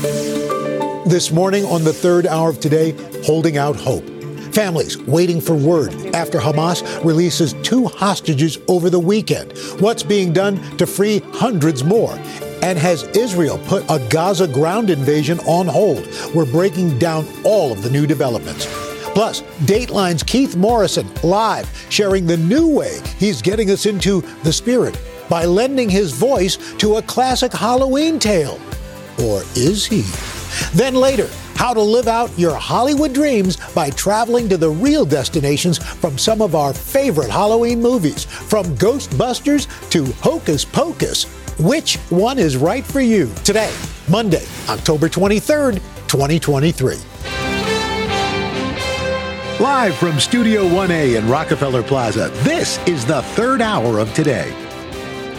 This morning on the third hour of today, holding out hope. Families waiting for word after Hamas releases two hostages over the weekend. What's being done to free hundreds more? And has Israel put a Gaza ground invasion on hold? We're breaking down all of the new developments. Plus, Dateline's Keith Morrison live sharing the new way he's getting us into the spirit by lending his voice to a classic Halloween tale. Or is he? Then later, how to live out your Hollywood dreams by traveling to the real destinations from some of our favorite Halloween movies, from Ghostbusters to Hocus Pocus. Which one is right for you? Today, Monday, October 23rd, 2023. Live from Studio 1A in Rockefeller Plaza, this is the third hour of today.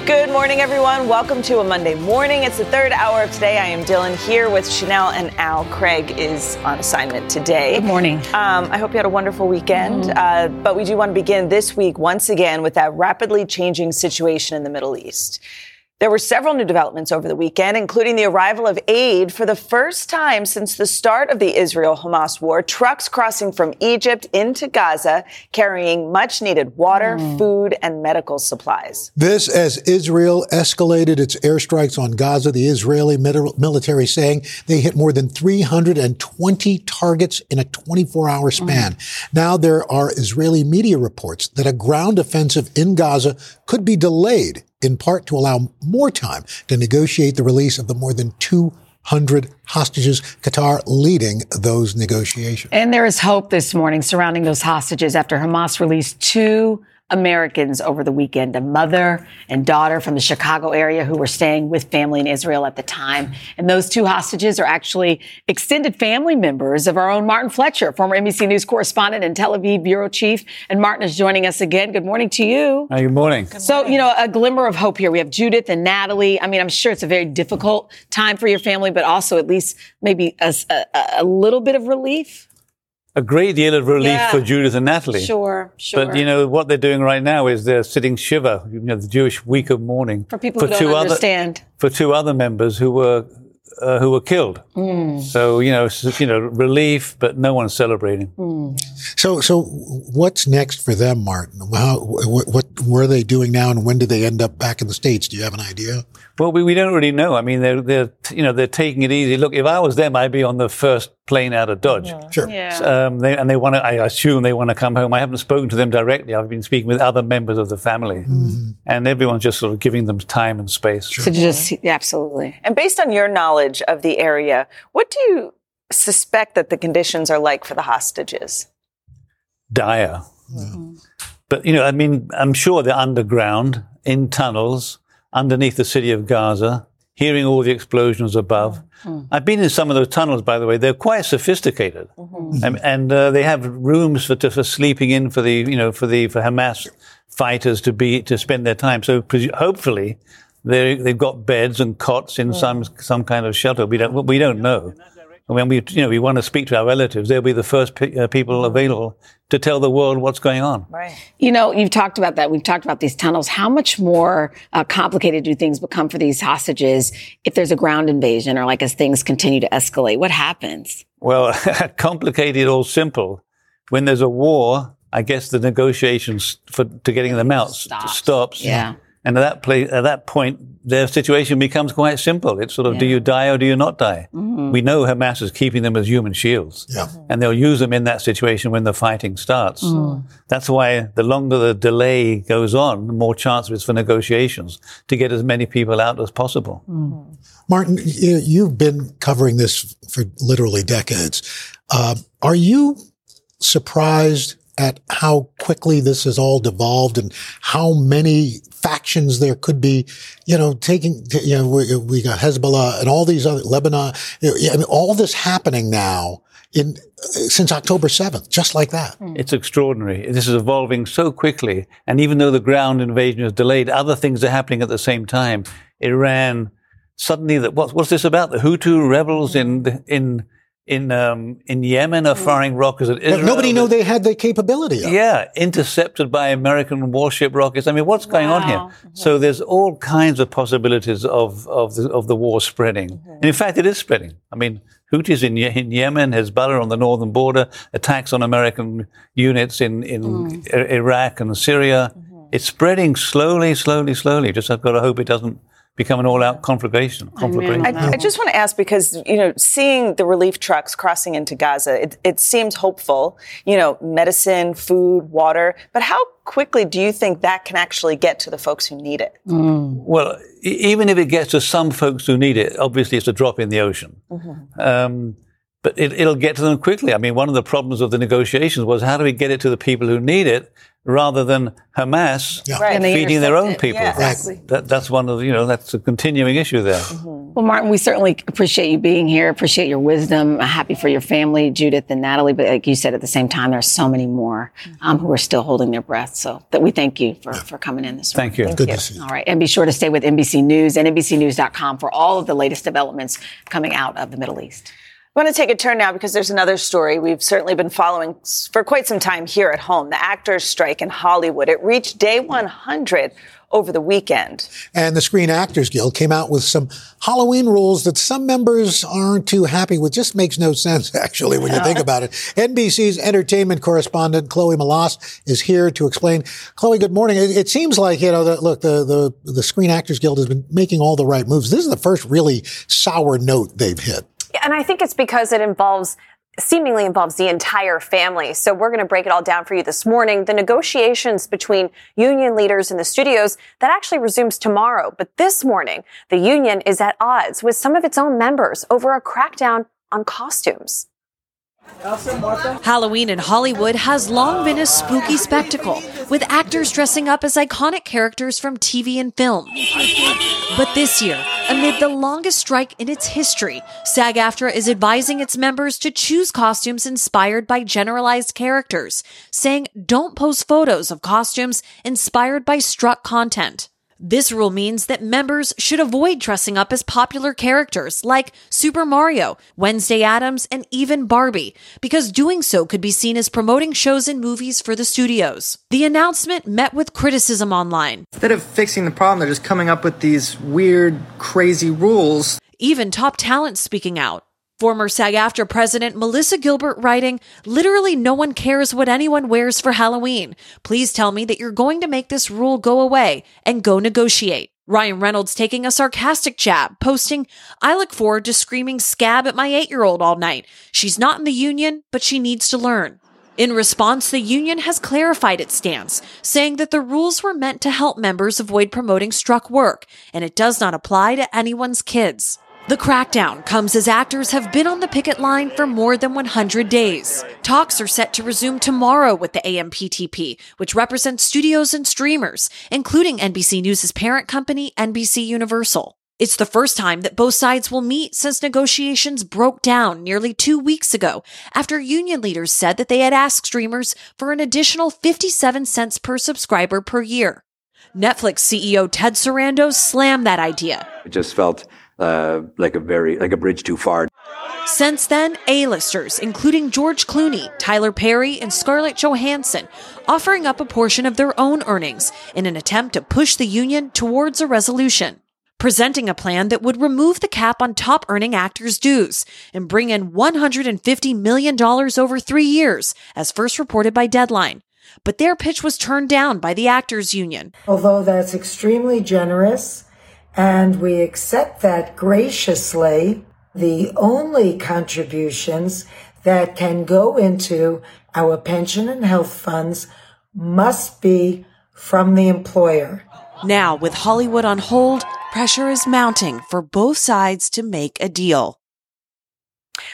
Good morning, everyone. Welcome to a Monday morning. It's the third hour of today. I am Dylan here with Chanel and Al. Craig is on assignment today. Good morning. Um, I hope you had a wonderful weekend. Mm-hmm. Uh, but we do want to begin this week once again with that rapidly changing situation in the Middle East. There were several new developments over the weekend, including the arrival of aid for the first time since the start of the Israel Hamas war. Trucks crossing from Egypt into Gaza carrying much needed water, mm. food, and medical supplies. This as Israel escalated its airstrikes on Gaza, the Israeli military saying they hit more than 320 targets in a 24 hour span. Mm. Now there are Israeli media reports that a ground offensive in Gaza could be delayed in part to allow more time to negotiate the release of the more than 200 hostages, Qatar leading those negotiations. And there is hope this morning surrounding those hostages after Hamas released two Americans over the weekend, a mother and daughter from the Chicago area who were staying with family in Israel at the time. And those two hostages are actually extended family members of our own Martin Fletcher, former NBC News correspondent and Tel Aviv bureau chief. And Martin is joining us again. Good morning to you. Hi, good morning. So, you know, a glimmer of hope here. We have Judith and Natalie. I mean, I'm sure it's a very difficult time for your family, but also at least maybe a, a, a little bit of relief a great deal of relief yeah. for Judith and Natalie. Sure, sure. But you know what they're doing right now is they're sitting shiva, you know, the Jewish week of mourning for people for who don't understand. Other, for two other members who were uh, who were killed. Mm. So you know, you know, relief, but no one's celebrating. Mm. So, so what's next for them, Martin? How, what, what were they doing now, and when do they end up back in the states? Do you have an idea? Well, we, we don't really know. I mean, they're they're you know they're taking it easy. Look, if I was them, I'd be on the first plane out of Dodge. Yeah. Sure. Yeah. Um, they, and they want to. I assume they want to come home. I haven't spoken to them directly. I've been speaking with other members of the family, mm-hmm. and everyone's just sort of giving them time and space. Sure. So just yeah, absolutely. And based on your knowledge of the area, what do you suspect that the conditions are like for the hostages? Dire. Mm-hmm. But you know, I mean, I'm sure they're underground in tunnels underneath the city of Gaza, hearing all the explosions above. Mm-hmm. I've been in some of those tunnels, by the way. They're quite sophisticated, mm-hmm. and, and uh, they have rooms for, for sleeping in for the you know for the for Hamas fighters to be to spend their time. So hopefully, they they've got beds and cots in some some kind of shelter. We don't we don't know when we, you know, we want to speak to our relatives, they'll be the first pe- uh, people available to tell the world what's going on. Right. You know, you've talked about that. We've talked about these tunnels. How much more uh, complicated do things become for these hostages if there's a ground invasion or like as things continue to escalate? What happens? Well, complicated or simple. When there's a war, I guess the negotiations for to getting them out stops. stops. Yeah. And at that place, at that point, their situation becomes quite simple. It's sort of, yeah. do you die or do you not die? Mm-hmm. We know Hamas is keeping them as human shields. Yeah. And they'll use them in that situation when the fighting starts. Mm. That's why the longer the delay goes on, the more chance is for negotiations to get as many people out as possible. Mm. Martin, you've been covering this for literally decades. Uh, are you surprised at how quickly this has all devolved and how many factions there could be, you know, taking, you know, we, we got Hezbollah and all these other, Lebanon, you know, I mean, all this happening now in, since October 7th, just like that. Hmm. It's extraordinary. This is evolving so quickly. And even though the ground invasion is delayed, other things are happening at the same time. Iran, suddenly that, what's, what's this about? The Houthi rebels in, in, in um, in Yemen are mm. firing rockets at Israel. But nobody knew they had the capability of. Yeah, intercepted by American warship rockets. I mean, what's going on here? Wow. So there's all kinds of possibilities of of the, of the war spreading. Mm-hmm. And in fact, it is spreading. I mean, Houthis in, in Yemen, Hezbollah on the northern border, attacks on American units in in mm. I- Iraq and Syria. Mm-hmm. It's spreading slowly, slowly, slowly. Just I've got to hope it doesn't become an all-out conflagration. conflagration. I, I just want to ask because you know, seeing the relief trucks crossing into Gaza, it, it seems hopeful. You know, medicine, food, water. But how quickly do you think that can actually get to the folks who need it? Well, e- even if it gets to some folks who need it, obviously it's a drop in the ocean. Um, but it, it'll get to them quickly. I mean, one of the problems of the negotiations was how do we get it to the people who need it rather than Hamas Yeah. Right. Feeding their own it. people. Yeah, exactly. That, that's one of you know, that's a continuing issue there. Well, Martin, we certainly appreciate you being here, appreciate your wisdom. Happy for your family, Judith and Natalie. But like you said, at the same time, there are so many more um, who are still holding their breath. So that we thank you for, for coming in this morning. Thank you. Good to see you. All right. And be sure to stay with NBC News and NBCNews.com for all of the latest developments coming out of the Middle East. I want to take a turn now because there's another story we've certainly been following for quite some time here at home. The actors' strike in Hollywood. It reached day 100 over the weekend. And the Screen Actors Guild came out with some Halloween rules that some members aren't too happy with. Just makes no sense, actually, when you think about it. NBC's entertainment correspondent, Chloe Melas, is here to explain. Chloe, good morning. It, it seems like, you know, that, look, the, the, the Screen Actors Guild has been making all the right moves. This is the first really sour note they've hit. And I think it's because it involves seemingly involves the entire family. So we're going to break it all down for you this morning. The negotiations between union leaders and the studios that actually resumes tomorrow. But this morning, the union is at odds with some of its own members over a crackdown on costumes. Halloween in Hollywood has long been a spooky spectacle, with actors dressing up as iconic characters from TV and film. But this year, amid the longest strike in its history, SAG AFTRA is advising its members to choose costumes inspired by generalized characters, saying don't post photos of costumes inspired by struck content. This rule means that members should avoid dressing up as popular characters like Super Mario, Wednesday Addams, and even Barbie, because doing so could be seen as promoting shows and movies for the studios. The announcement met with criticism online. Instead of fixing the problem, they're just coming up with these weird, crazy rules. Even top talent speaking out. Former SAG AFTRA president Melissa Gilbert writing, literally no one cares what anyone wears for Halloween. Please tell me that you're going to make this rule go away and go negotiate. Ryan Reynolds taking a sarcastic jab, posting, I look forward to screaming scab at my eight year old all night. She's not in the union, but she needs to learn. In response, the union has clarified its stance, saying that the rules were meant to help members avoid promoting struck work, and it does not apply to anyone's kids. The crackdown comes as actors have been on the picket line for more than 100 days. Talks are set to resume tomorrow with the AMPTP, which represents studios and streamers, including NBC News' parent company, NBC Universal. It's the first time that both sides will meet since negotiations broke down nearly two weeks ago after union leaders said that they had asked streamers for an additional 57 cents per subscriber per year. Netflix CEO Ted Sarandos slammed that idea. It just felt uh, like a very like a bridge too far. Since then, A-listers, including George Clooney, Tyler Perry, and Scarlett Johansson, offering up a portion of their own earnings in an attempt to push the union towards a resolution. Presenting a plan that would remove the cap on top earning actors' dues and bring in $150 million over three years, as first reported by Deadline. But their pitch was turned down by the actors' union. Although that's extremely generous, and we accept that graciously, the only contributions that can go into our pension and health funds must be from the employer. Now, with Hollywood on hold, pressure is mounting for both sides to make a deal.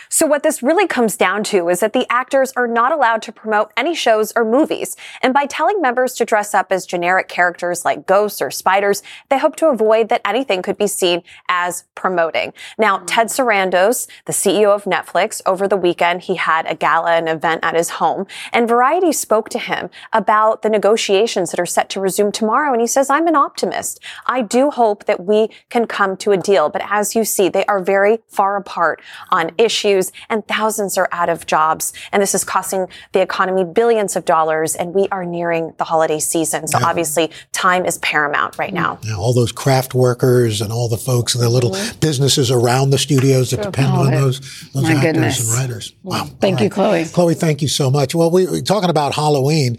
So what this really comes down to is that the actors are not allowed to promote any shows or movies. And by telling members to dress up as generic characters like ghosts or spiders, they hope to avoid that anything could be seen as promoting. Now, mm-hmm. Ted Sarandos, the CEO of Netflix, over the weekend, he had a gala, an event at his home, and Variety spoke to him about the negotiations that are set to resume tomorrow. And he says, I'm an optimist. I do hope that we can come to a deal. But as you see, they are very far apart on mm-hmm. issues issues, and thousands are out of jobs. And this is costing the economy billions of dollars. And we are nearing the holiday season. So obviously, time is paramount right now. You know, all those craft workers and all the folks and the little Mm-hmm. businesses around the studios that depend on those, those My actors goodness. and writers. Wow. Thank All you, Chloe. Chloe, thank you so much. Well, we, we're talking about Halloween.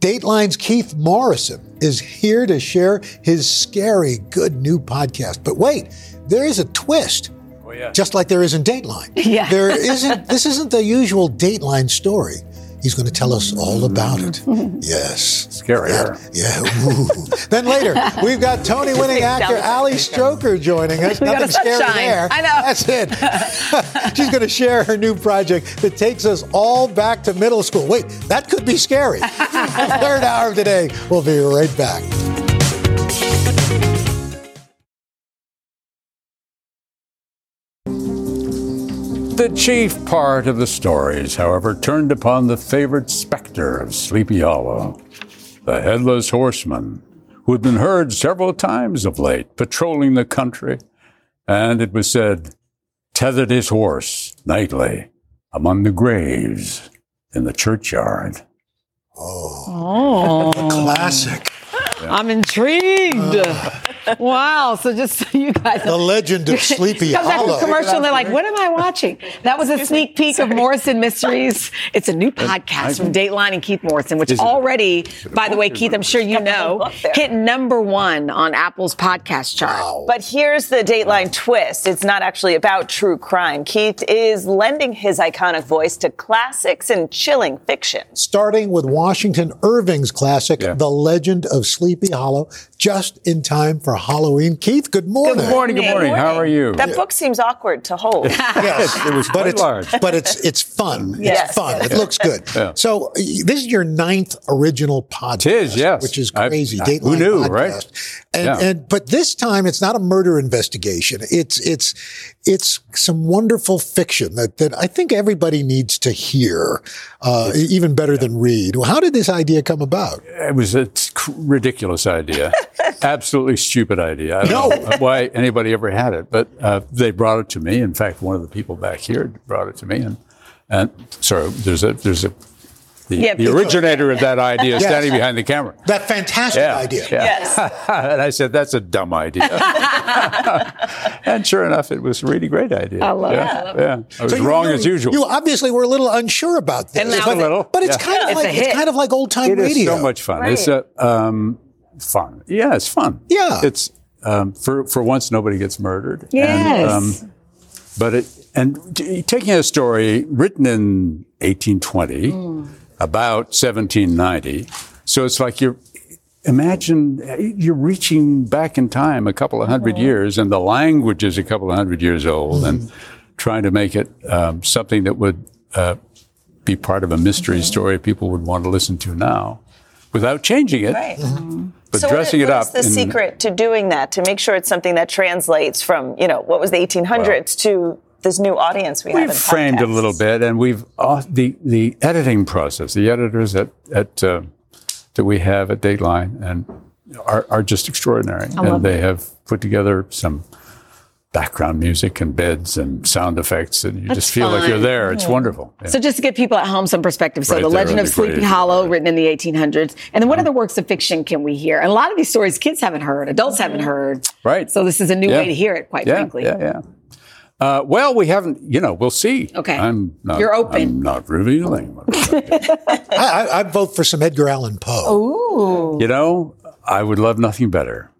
Dateline's Keith Morrison is here to share his scary, good new podcast. But wait, there is a twist. Oh, yeah. Just like there is in Dateline. Yeah. There isn't, this isn't the usual Dateline story. He's going to tell us all about it. Yes. Scarier. Yeah. ooh. then later, we've got Tony winning actor Ali Stroker joining us. We Nothing scary there. I know. That's it. She's going to share her new project that takes us all back to middle school. Wait, that could be scary. Third hour of today. We'll be right back. The chief part of the stories, however, turned upon the favorite specter of Sleepy Hollow, the headless horseman, who had been heard several times of late patrolling the country, and it was said, tethered his horse nightly among the graves in the churchyard. Oh, oh. Classic. I'm intrigued. Wow. So just so you guys The legend of Sleepy Comes after Hollow. the commercial, and they're like, "What am I watching?" That was a sneak peek of Morrison Mysteries. It's a new podcast from Dateline and Keith Morrison, which already, by the way, Keith, I'm sure you know, hit number one on Apple's podcast chart. But here's the Dateline twist. It's not actually about true crime. Keith is lending his iconic voice to classics and chilling fiction. Starting with Washington Irving's classic, Yeah. The Legend of Sleepy Hollow, just in time for Halloween. Keith, good morning. Good morning, good morning. How are you? That book seems awkward to hold. Yes, It was but quite it's large. but it's it's fun. Yes. It's fun. It looks good. Yeah. So this is your ninth original podcast. Tis, yes. which is I- crazy. I- Dateline who knew, podcast. right? And Yeah. and but this time it's not a murder investigation. It's it's it's some wonderful fiction that that I think everybody needs to hear, uh, even better than read. Well, how did this idea come about? It was a t- ridiculous idea, absolutely stupid idea. I don't know why anybody ever had it, but uh, they brought it to me. In fact, one of the people back here brought it to me, and and sorry, there's a there's a the, Yeah, the originator of that idea Yes. standing behind the camera. That fantastic Yeah, idea. yeah. Yes. and I said, "That's a dumb idea." and sure enough, it was a really great idea. I love yeah, it. Yeah, I was So wrong you- as usual. You obviously were a little unsure about this, And now but, it's- A little, but it's yeah. kind of It's like it's kind of like old time radio. It is radio. so much fun. It's a, um, fun. Yeah, it's fun. Yeah. It's um, for for once nobody gets murdered. Yes. And, um, but it and t- taking a story written in 1820 about 1790, so it's like you're. Imagine you're reaching back in time a couple of 100 years, and the language is a couple of hundred years old, and trying to make it um, something that would uh, be part of a mystery story people would want to listen to now, without changing it, Right. but so dressing what, it what's up. the in- secret to doing that? To make sure it's something that translates from, you know, what was the 1800s to this new audience we have in We've framed it a little bit, and we've uh, the the editing process. The editors at at uh, that we have at Dateline and are are just extraordinary, and they have put together some background music and beds and sound effects, and you That's just feel like you're there. It's wonderful. Yeah. So just to give people at home some perspective, so Right The Legend of Sleepy. Hollow, written in the 1800s, and then what other works of fiction can we hear? And a lot of these stories kids haven't heard, adults haven't heard. Right. So this is a new Yeah. way to hear it, quite yeah, frankly. Yeah, yeah. Uh, well, we haven't. You know, we'll see. Okay. I'm not, You're open. I'm not revealing. I, I, I vote for some Edgar Allan Poe. Ooh. You know, I would love nothing better.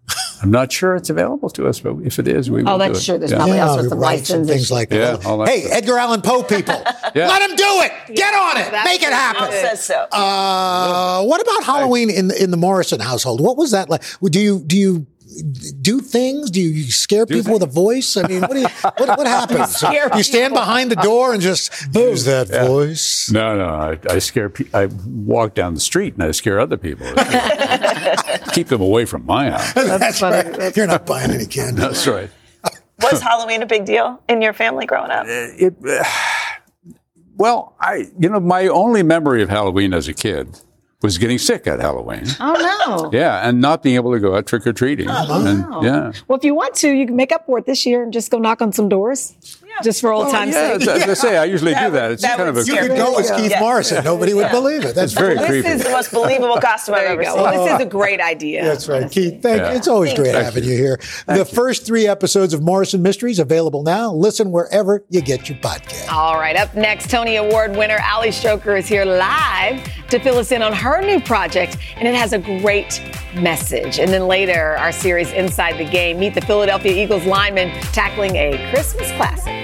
I'm not sure it's available to us, but if it is, we will Oh, do that's it. sure. There's Yeah. probably all Yeah, sorts of rights and license things like Yeah, that. all that hey, stuff. Edgar Allan Poe people, Yeah. let him do it. Get on it. Make it happen. Says so. Uh, what about Halloween in in the Morrison household? What was that like? Do you do you do things? Do you scare people with a voice? I mean, what do you, what, what happens? scare you stand behind the door and just use that voice. No, no, I, I scare. Pe- I walk down the street and I scare other people. Keep them away from my house. That's, right. You're not buying any candy. That's right. Was Halloween a big deal in your family growing up? It, uh, well, I, you know, my only memory of Halloween as a kid was getting sick at Halloween. Oh no. Yeah, and not being able to go out trick or treating. Oh, wow. Yeah. Well, if you want to, you can make up for it this year and just go knock on some doors, just for old Oh, times' yeah, sake. as, as I say, I usually do that. It's that kind of a You could go as Keith Yeah. Morrison. Nobody would believe it. That's very This creepy. This is the most believable costume I've ever you seen. Well, this is a great idea. That's right. Keith, thank Yeah. you. It's always great Thank having you. you, here. the first three episodes of Morrison Mysteries available now. Listen wherever you get your podcast. All right, up next, Tony Award winner Ali Stroker is here live to fill us in on her new project, and it has a great message. And then later, our series Inside the Game, meet the Philadelphia Eagles lineman tackling a Christmas classic.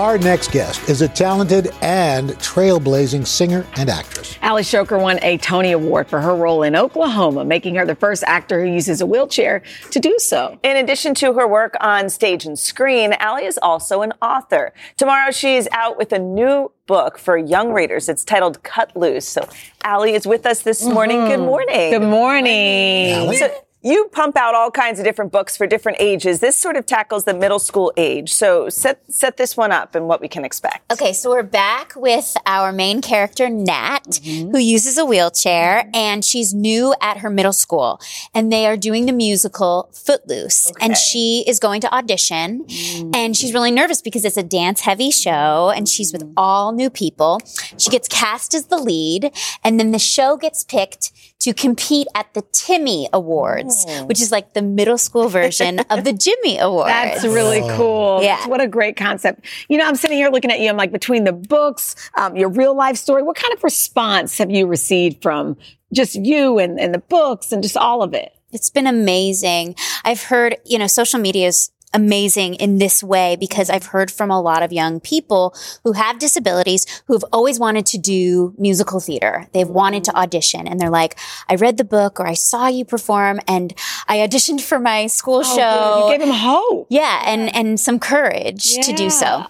Our next guest is a talented and trailblazing singer and actress. Ali Stroker won a Tony Award for her role in Oklahoma, making her the first actor who uses a wheelchair to do so. In addition to her work on stage and screen, Ali is also an author. Tomorrow she's out with a new book for young readers. It's titled Cut Loose. So Ali is with us this morning. Good mm-hmm. morning. Good morning. Ali? So you pump out all kinds of different books for different ages. This sort of tackles the middle school age. So set set this one up and what we can expect. Okay, so we're back with our main character, Nat, mm-hmm. who uses a wheelchair, mm-hmm. and she's new at her middle school. And they are doing the musical Footloose. And she is going to audition. Mm. And she's really nervous because it's a dance heavy show, and she's with mm. all new people. She gets cast as the lead, and then the show gets picked to compete at the Timmy Awards, which is like the middle school version of the Jimmy Awards. That's really cool. Yeah. What a great concept. You know, I'm sitting here looking at you. I'm like, between the books, um, your real life story, what kind of response have you received from just you and, and the books and just all of it? It's been amazing. I've heard, you know, social media is amazing in this way because I've heard from a lot of young people who have disabilities who've always wanted to do musical theater. They've wanted to audition and they're like, I read the book or I saw you perform and I auditioned for my school show. You gave them hope. yeah, and and some courage to do so.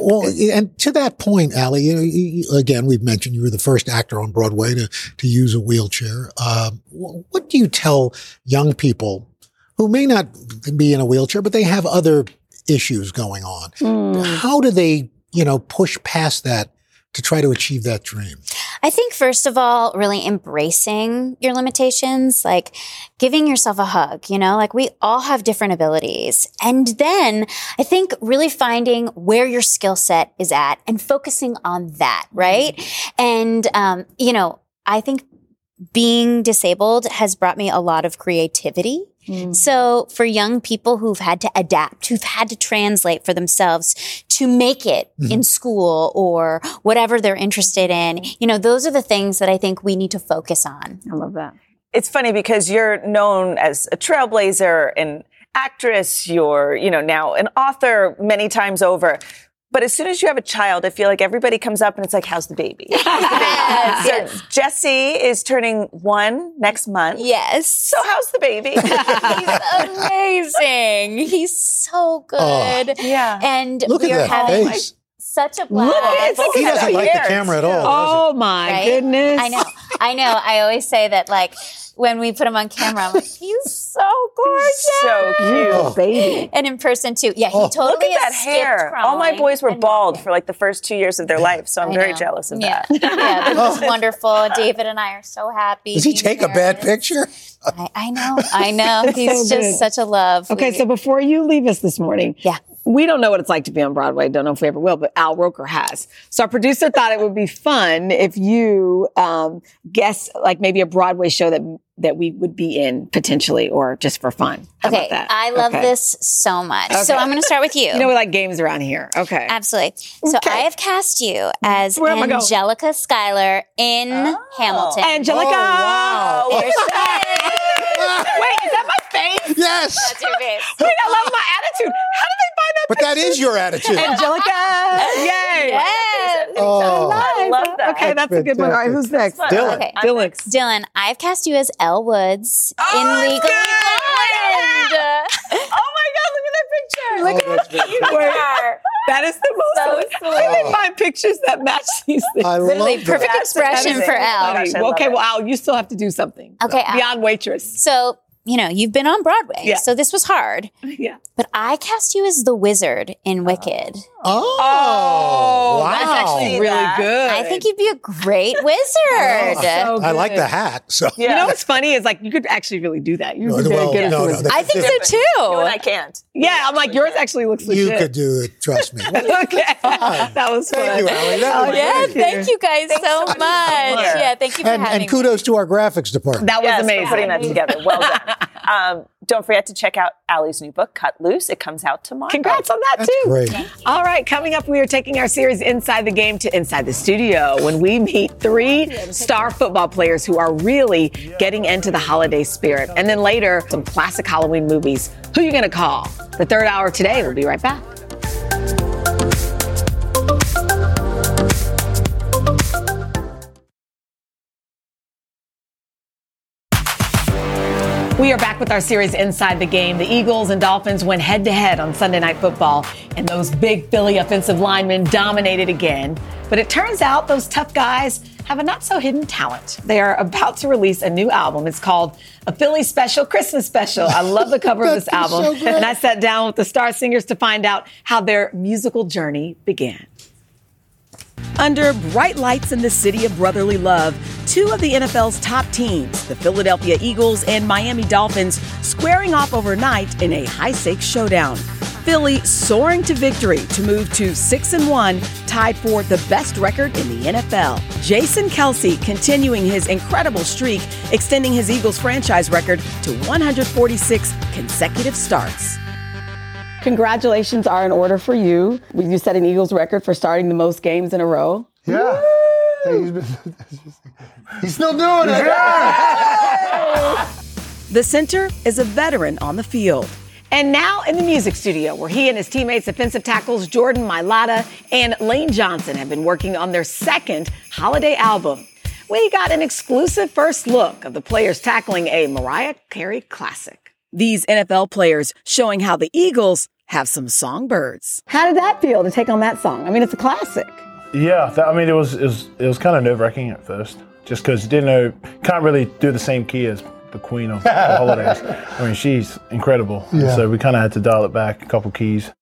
Well, and to that point, Ali, you know, you, you- again, we've mentioned you were the first actor on Broadway to, to use a wheelchair. Um, wh- what do you tell young people who may not be in a wheelchair, but they have other issues going on? How do they, you know, push past that to try to achieve that dream? I think first of all, really embracing your limitations, like giving yourself a hug, you know, like we all have different abilities. And then I think really finding where your skill set is at and focusing on that, right? And, um, you know, I think being disabled has brought me a lot of creativity. Mm. So for young people who've had to adapt, who've had to translate for themselves to make it mm-hmm. in school or whatever they're interested in, you know, those are the things that I think we need to focus on. I love that. It's funny because you're known as a trailblazer, and actress, you're, you know, now an author many times over. But as soon as you have a child, I feel like everybody comes up and it's like, how's the baby? How's the baby? So Jesse is turning one next month. Yes. So how's the baby? He's amazing. He's so oh. good. Yeah. And Look we at are that having face. Such a blast. it's like He doesn't like the camera at all. Oh my right? goodness. I know. I know. I always say that like when we put him on camera, I'm like, he's so gorgeous. so cute. Oh, baby. And in person too. Yeah, he Oh. totally Look at that skipped hair. All my boys were bald for like the first two years of their life, so I'm I very know. jealous of yeah. that. Yeah, this is wonderful. David and I are so happy. Does he He's take a bad picture? I, I know. I know. He's so just good. such a love. Okay, We- so before you leave us this morning, Yeah. We don't know what it's like to be on Broadway. Don't know if we ever will, but Al Roker has. So our producer thought it would be fun if you um, guess like maybe a Broadway show that that we would be in potentially, or just for fun. How okay, about that? I love Okay. this so much. So I'm going to start with you. You know, we like games around here. Okay. Absolutely. So Okay. I have cast you as Where am I going? Angelica Schuyler in Hamilton. Angelica. Oh, wow. There she is. Wait, is that my face? Yes. That's your face. Wait, I love my attitude. How did they find that? But that is your attitude. Angelica. Yay. Yes. Oh. I love that. Okay, that's a good one. All right, who's next? Dylan. Okay. Dylan. Dylan, I've cast you as Elle Woods Oh, in Legally good. Blonde. Oh my God, look at that picture. Look oh, that's very Wait, that is the most. So How do sweet. they find pictures that match these things? I Literally love perfect that. expression for Elle. Oh gosh, I Well, love okay, well, Al, you still have to do something. Okay, Al. Beyond waitress. So you know, you've been on Broadway, Yeah. so this was hard. Yeah. But I cast you as the wizard in uh-huh. Wicked. Oh, wow. That's actually really good. I think you'd be a great wizard. So I like the hat. So You know what's funny is like you could actually really do that. You're No, very well, good at no, doing no. I think so too. No, I can't. Yeah, I'm like yours actually looks legit. you could do it. Trust me. okay, that was fun. Thank you, Ali. That was yeah, great. thank you guys so much. Yeah, thank you for And, having and kudos to our graphics department. That was Yes, for amazing. putting that together. Well done. um, don't forget to check out Ali's new book, Cut Loose. It comes out tomorrow. Congrats on that too. Great. All right, coming up, we are taking our series Inside the Game to Inside the Studio when we meet three star football players who are really getting into the holiday spirit. And then later, some classic Halloween movies. Who are you going to call? The third hour today. We'll be right back. We are back with our series Inside the Game. The Eagles and Dolphins went head to head on Sunday Night Football, and those big Philly offensive linemen dominated again. But it turns out those tough guys have a not so hidden talent. They are about to release a new album. It's called A Philly Special Christmas Special. I love the cover of this album. so and I sat down with the star singers to find out how their musical journey began. Under bright lights in the city of brotherly love, two of the NFL's top teams, the Philadelphia Eagles and Miami Dolphins, squaring off overnight in a high stakes showdown. Philly soaring to victory to move to 6 and 1, tied for the best record in the NFL. Jason Kelce continuing his incredible streak, extending his Eagles franchise record to 146 consecutive starts. Congratulations are in order for you. You set an Eagles record for starting the most games in a row. Yeah. Hey, he's, been, he's still doing it. The center is a veteran on the field. And now in the music studio, where he and his teammates, defensive tackles Jordan Mailata and Lane Johnson, have been working on their second holiday album. We got an exclusive first look of the players tackling a Mariah Carey classic. These NFL players showing how the Eagles have some songbirds. How did that feel to take on that song? I mean, it's a classic. Yeah, that, I mean, it was it was, it was kind of nerve wracking at first, just because you didn't know, can't really do the same key as the queen of the holidays. I mean, she's incredible. Yeah. So we kind of had to dial it back a couple keys.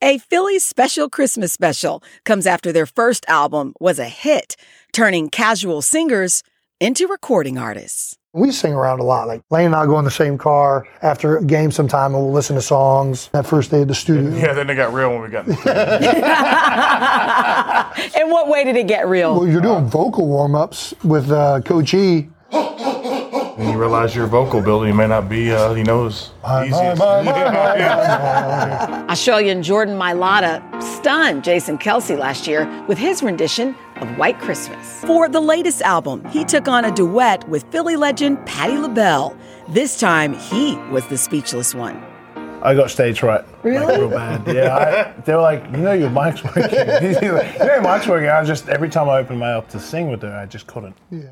A Philly special Christmas special comes after their first album was a hit, turning casual singers into recording artists. We sing around a lot. Like Lane and I go in the same car after a game sometime and we'll listen to songs that first day at the studio. Yeah, then it got real when we got. In In what way did it get real? Well, you're doing vocal warm ups with uh, Coach E. And you realize your vocal ability may not be, uh, you know, as easy as. Australian Jordan Mailata stunned Jason Kelce last year with his rendition of White Christmas. For the latest album, he took on a duet with Philly legend Patti LaBelle. This time, he was the speechless one. I got stage fright. Really? Like, real bad. Yeah. I, they were like, you know, your mic's working. you know, your mic's working. I just every time I opened my up to sing with her, I just couldn't. Yeah.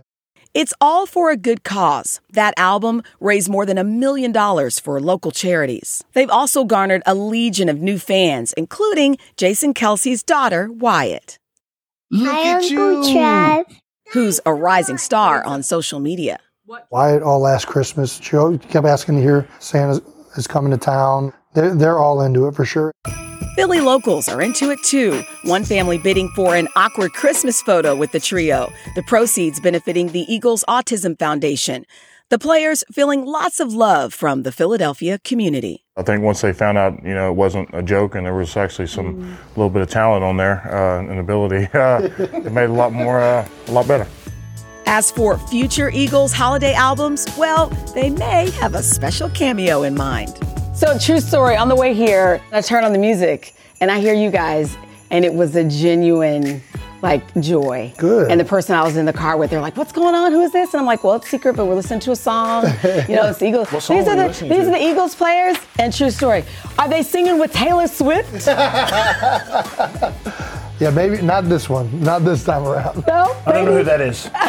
It's all for a good cause. That album raised more than a million dollars for local charities. They've also garnered a legion of new fans, including Jason Kelce's daughter, Wyatt. Hi, Uncle Chad. Who's a rising star on social media. Wyatt all last Christmas. She kept asking to hear Santa is coming to town. They're, they're all into it for sure. Philly locals are into it too. One family bidding for an awkward Christmas photo with the trio, the proceeds benefiting the Eagles Autism Foundation. The players feeling lots of love from the Philadelphia community. I think once they found out, you know, it wasn't a joke and there was actually some little bit of talent on there uh, and ability, uh, it made a lot more, uh, a lot better. As for future Eagles holiday albums, well, they may have a special cameo in mind. So, true story, on the way here, I turn on the music and I hear you guys, and it was a genuine, like, joy. Good. And the person I was in the car with, they're like, What's going on? Who is this? And I'm like, Well, it's secret, but we're listening to a song. You know, it's Eagles. What song these were are the, these to? are the Eagles players. And true story, are they singing with Taylor Swift? Yeah, maybe not this one. Not this time around. No, I don't know who that is.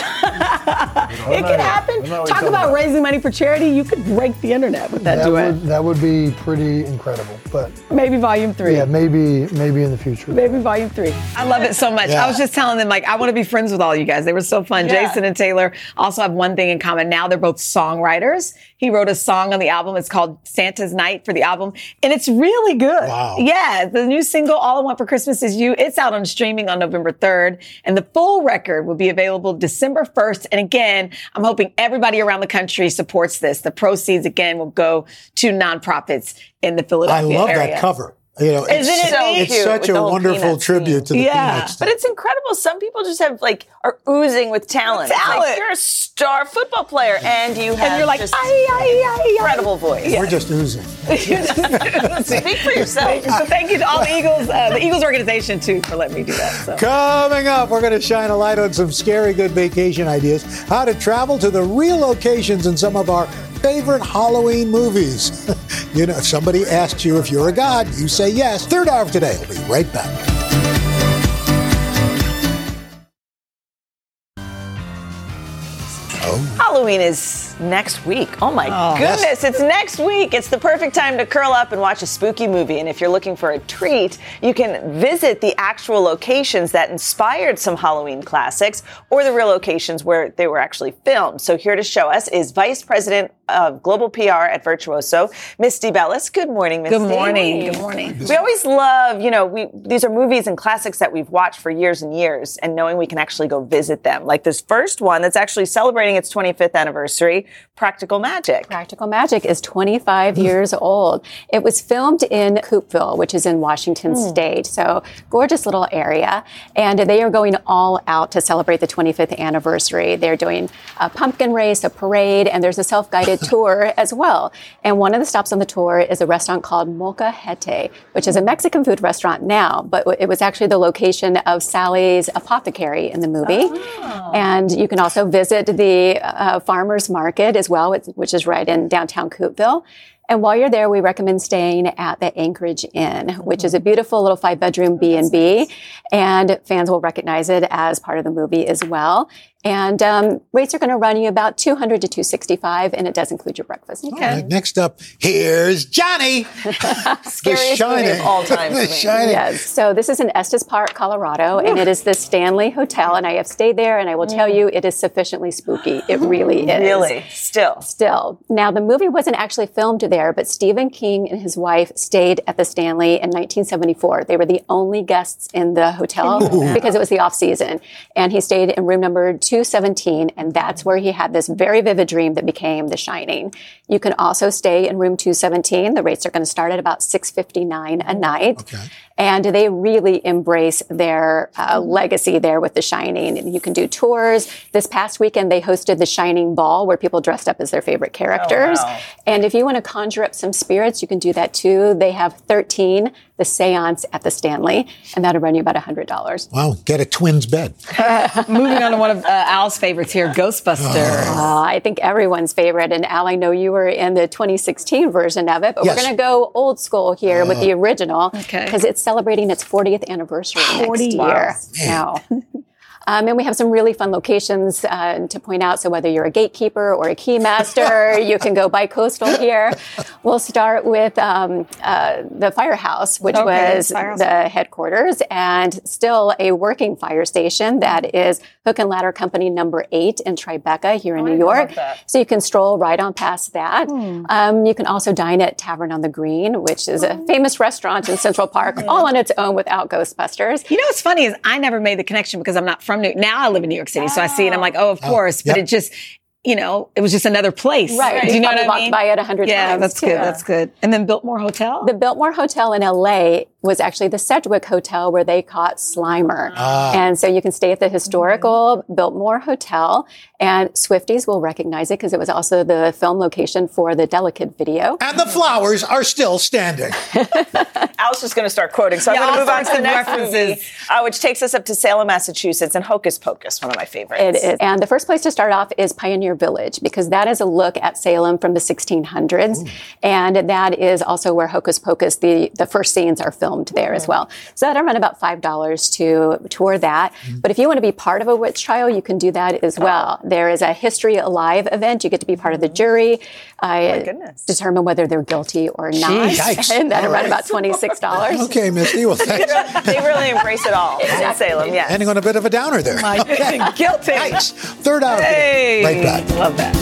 It could happen. Talk about raising money for charity. You could break the internet with that, That duet. would, that would be pretty incredible. But Maybe volume three. yeah, maybe maybe in the future. Maybe volume three. I love it so much. Yeah. I was just telling them, like, I want to be friends with all you guys. They were so fun. Yeah. Jason and Taylor also have one thing in common. Now they're both songwriters. He wrote a song on the album. It's called Santa's Night for the album, and it's really good. Wow. Yeah, the new single "All I Want for Christmas Is You." It's out on streaming on November third, and the full record will be available December first. And again, I'm hoping everybody around the country supports this. The proceeds again will go to nonprofits in the Philippines. I love area. that cover. You know, Isn't it's, it so it's such a wonderful Peanuts tribute to the Yeah. Peanuts. But it's incredible. Some people just have like are oozing with talent. It's Talent. Like, you're a star football player, and you have And you're like, just "Ay, ay, ay, ay." incredible voice. We're just oozing. Speak for yourself. so thank you to all the Eagles, uh, the Eagles organization too, for letting me do that. So. Coming up, we're going to shine a light on some scary good vacation ideas, how to travel to the real locations in some of our favorite Halloween movies. you know, if somebody asks you if you're a god, you say yes. Third hour of today. We'll be right back. Oh. Halloween is next week. Oh my oh, goodness, it's next week. It's the perfect time to curl up and watch a spooky movie. And if you're looking for a treat, you can visit the actual locations that inspired some Halloween classics or the real locations where they were actually filmed. So here to show us is Vice President of Global PR at Virtuoso, Misty Belles. Good morning, Misty. Good morning. Good morning. We always love, you know, we these are movies and classics that we've watched for years and years, and knowing we can actually go visit them. Like this first one that's actually celebrating its 25th anniversary, Practical Magic. Practical Magic is 25 mm. years old. It was filmed in Coupeville, which is in Washington mm. State. So gorgeous little area. And they are going all out to celebrate the 25th anniversary. They're doing a pumpkin race, a parade, and there's a self-guided tour as well. And one of the stops on the tour is a restaurant called Molcajete, which is a Mexican food restaurant now, but it was actually the location of Sally's Apothecary in the movie. Ah. And you can also visit the uh, farmers market as well, which- is right in downtown Coupeville. And while you're there, we recommend staying at the Anchorage Inn, which is a beautiful little five bedroom B and B, and fans will recognize it as part of the movie as well. And um, rates are going to run you about 200 to 265, and it does include your breakfast. All right, next up, here's Johnny. Scariest movie of all time. The. Shining. Yes. So this is in Estes Park, Colorado, and it is the Stanley Hotel. And I have stayed there, and I will tell you, it is sufficiently spooky. It really is. Really, still. Still. Now, the movie wasn't actually filmed there, but Stephen King and his wife stayed at the Stanley in 1974. They were the only guests in the hotel because it was the off season. And he stayed in room number 217, and that's where he had this very vivid dream that became The Shining. You can also stay in room 217. The rates are going to start at about 659 a night. And they really embrace their uh, legacy there with The Shining. And You can do tours. This past weekend, they hosted the Shining Ball where people dressed up as their favorite characters. wow. And if you want to conjure up some spirits, you can do that too. They have 13, the seance at the Stanley, and that'll run you about $100. Wow, get a twins bed. Moving on to one of uh, Al's favorites here, Ghostbusters. Uh, I think everyone's favorite. And Al, I know you were in the 2016 version of it, but Yes. we're going to go old school here with the original Okay. because it's celebrating its 40th anniversary 40 next year. Now. Um, and we have some really fun locations uh, to point out. So whether you're a gatekeeper or a keymaster, you can go bi-coastal here. We'll start with um, uh, the firehouse, which Okay, was firehouse. the headquarters and still a working fire station that is Hook and Ladder Company number eight in Tribeca here in oh, New York. So you can stroll right on past that. Hmm. Um, you can also dine at Tavern on the Green, which is a oh. famous restaurant in Central Park, hmm. all on its own without Ghostbusters. You know what's funny is I never made the connection because I'm not from New. Now I live in New York City, so I see it. I'm ah. like, oh, of oh, course. But yep. it just, you know, it was just another place. Right. Do you know Probably what I walked mean? by it a hundred yeah, times, that's too. good. That's good. And then Biltmore Hotel. The Biltmore Hotel in LA was actually the Sedgwick Hotel where they caught Slimer. And so you can stay at the historical Biltmore Hotel and Swifties will recognize it because it was also the film location for the Delicate video. And the flowers are still standing. Al's just going to start quoting, so I'm going to move on to the next references. movie, uh, which takes us up to Salem, Massachusetts, and Hocus Pocus, one of my favorites. It is. And the first place to start off is Pioneer Pioneer Village because that is a look at Salem from the 1600s. And that is also where Hocus Pocus, the, the first scenes are filmed there as well. So that'll run about $5 to tour that. But if you want to be part of a witch trial, you can do that as well. There is a History Alive event. You get to be part of the jury. Uh, determine whether they're guilty or not. Jeez. And that'll All run right. about $26. Okay, Misty. Well, thanks. they really embrace it all in Salem. Yes. Ending on a bit of a downer there. My guilty. Yikes. Third hour. Hey. Right back. Love that.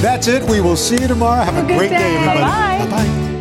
That's it. We will see you tomorrow. Have a, a great day, day. everybody. Bye-bye. Bye-bye.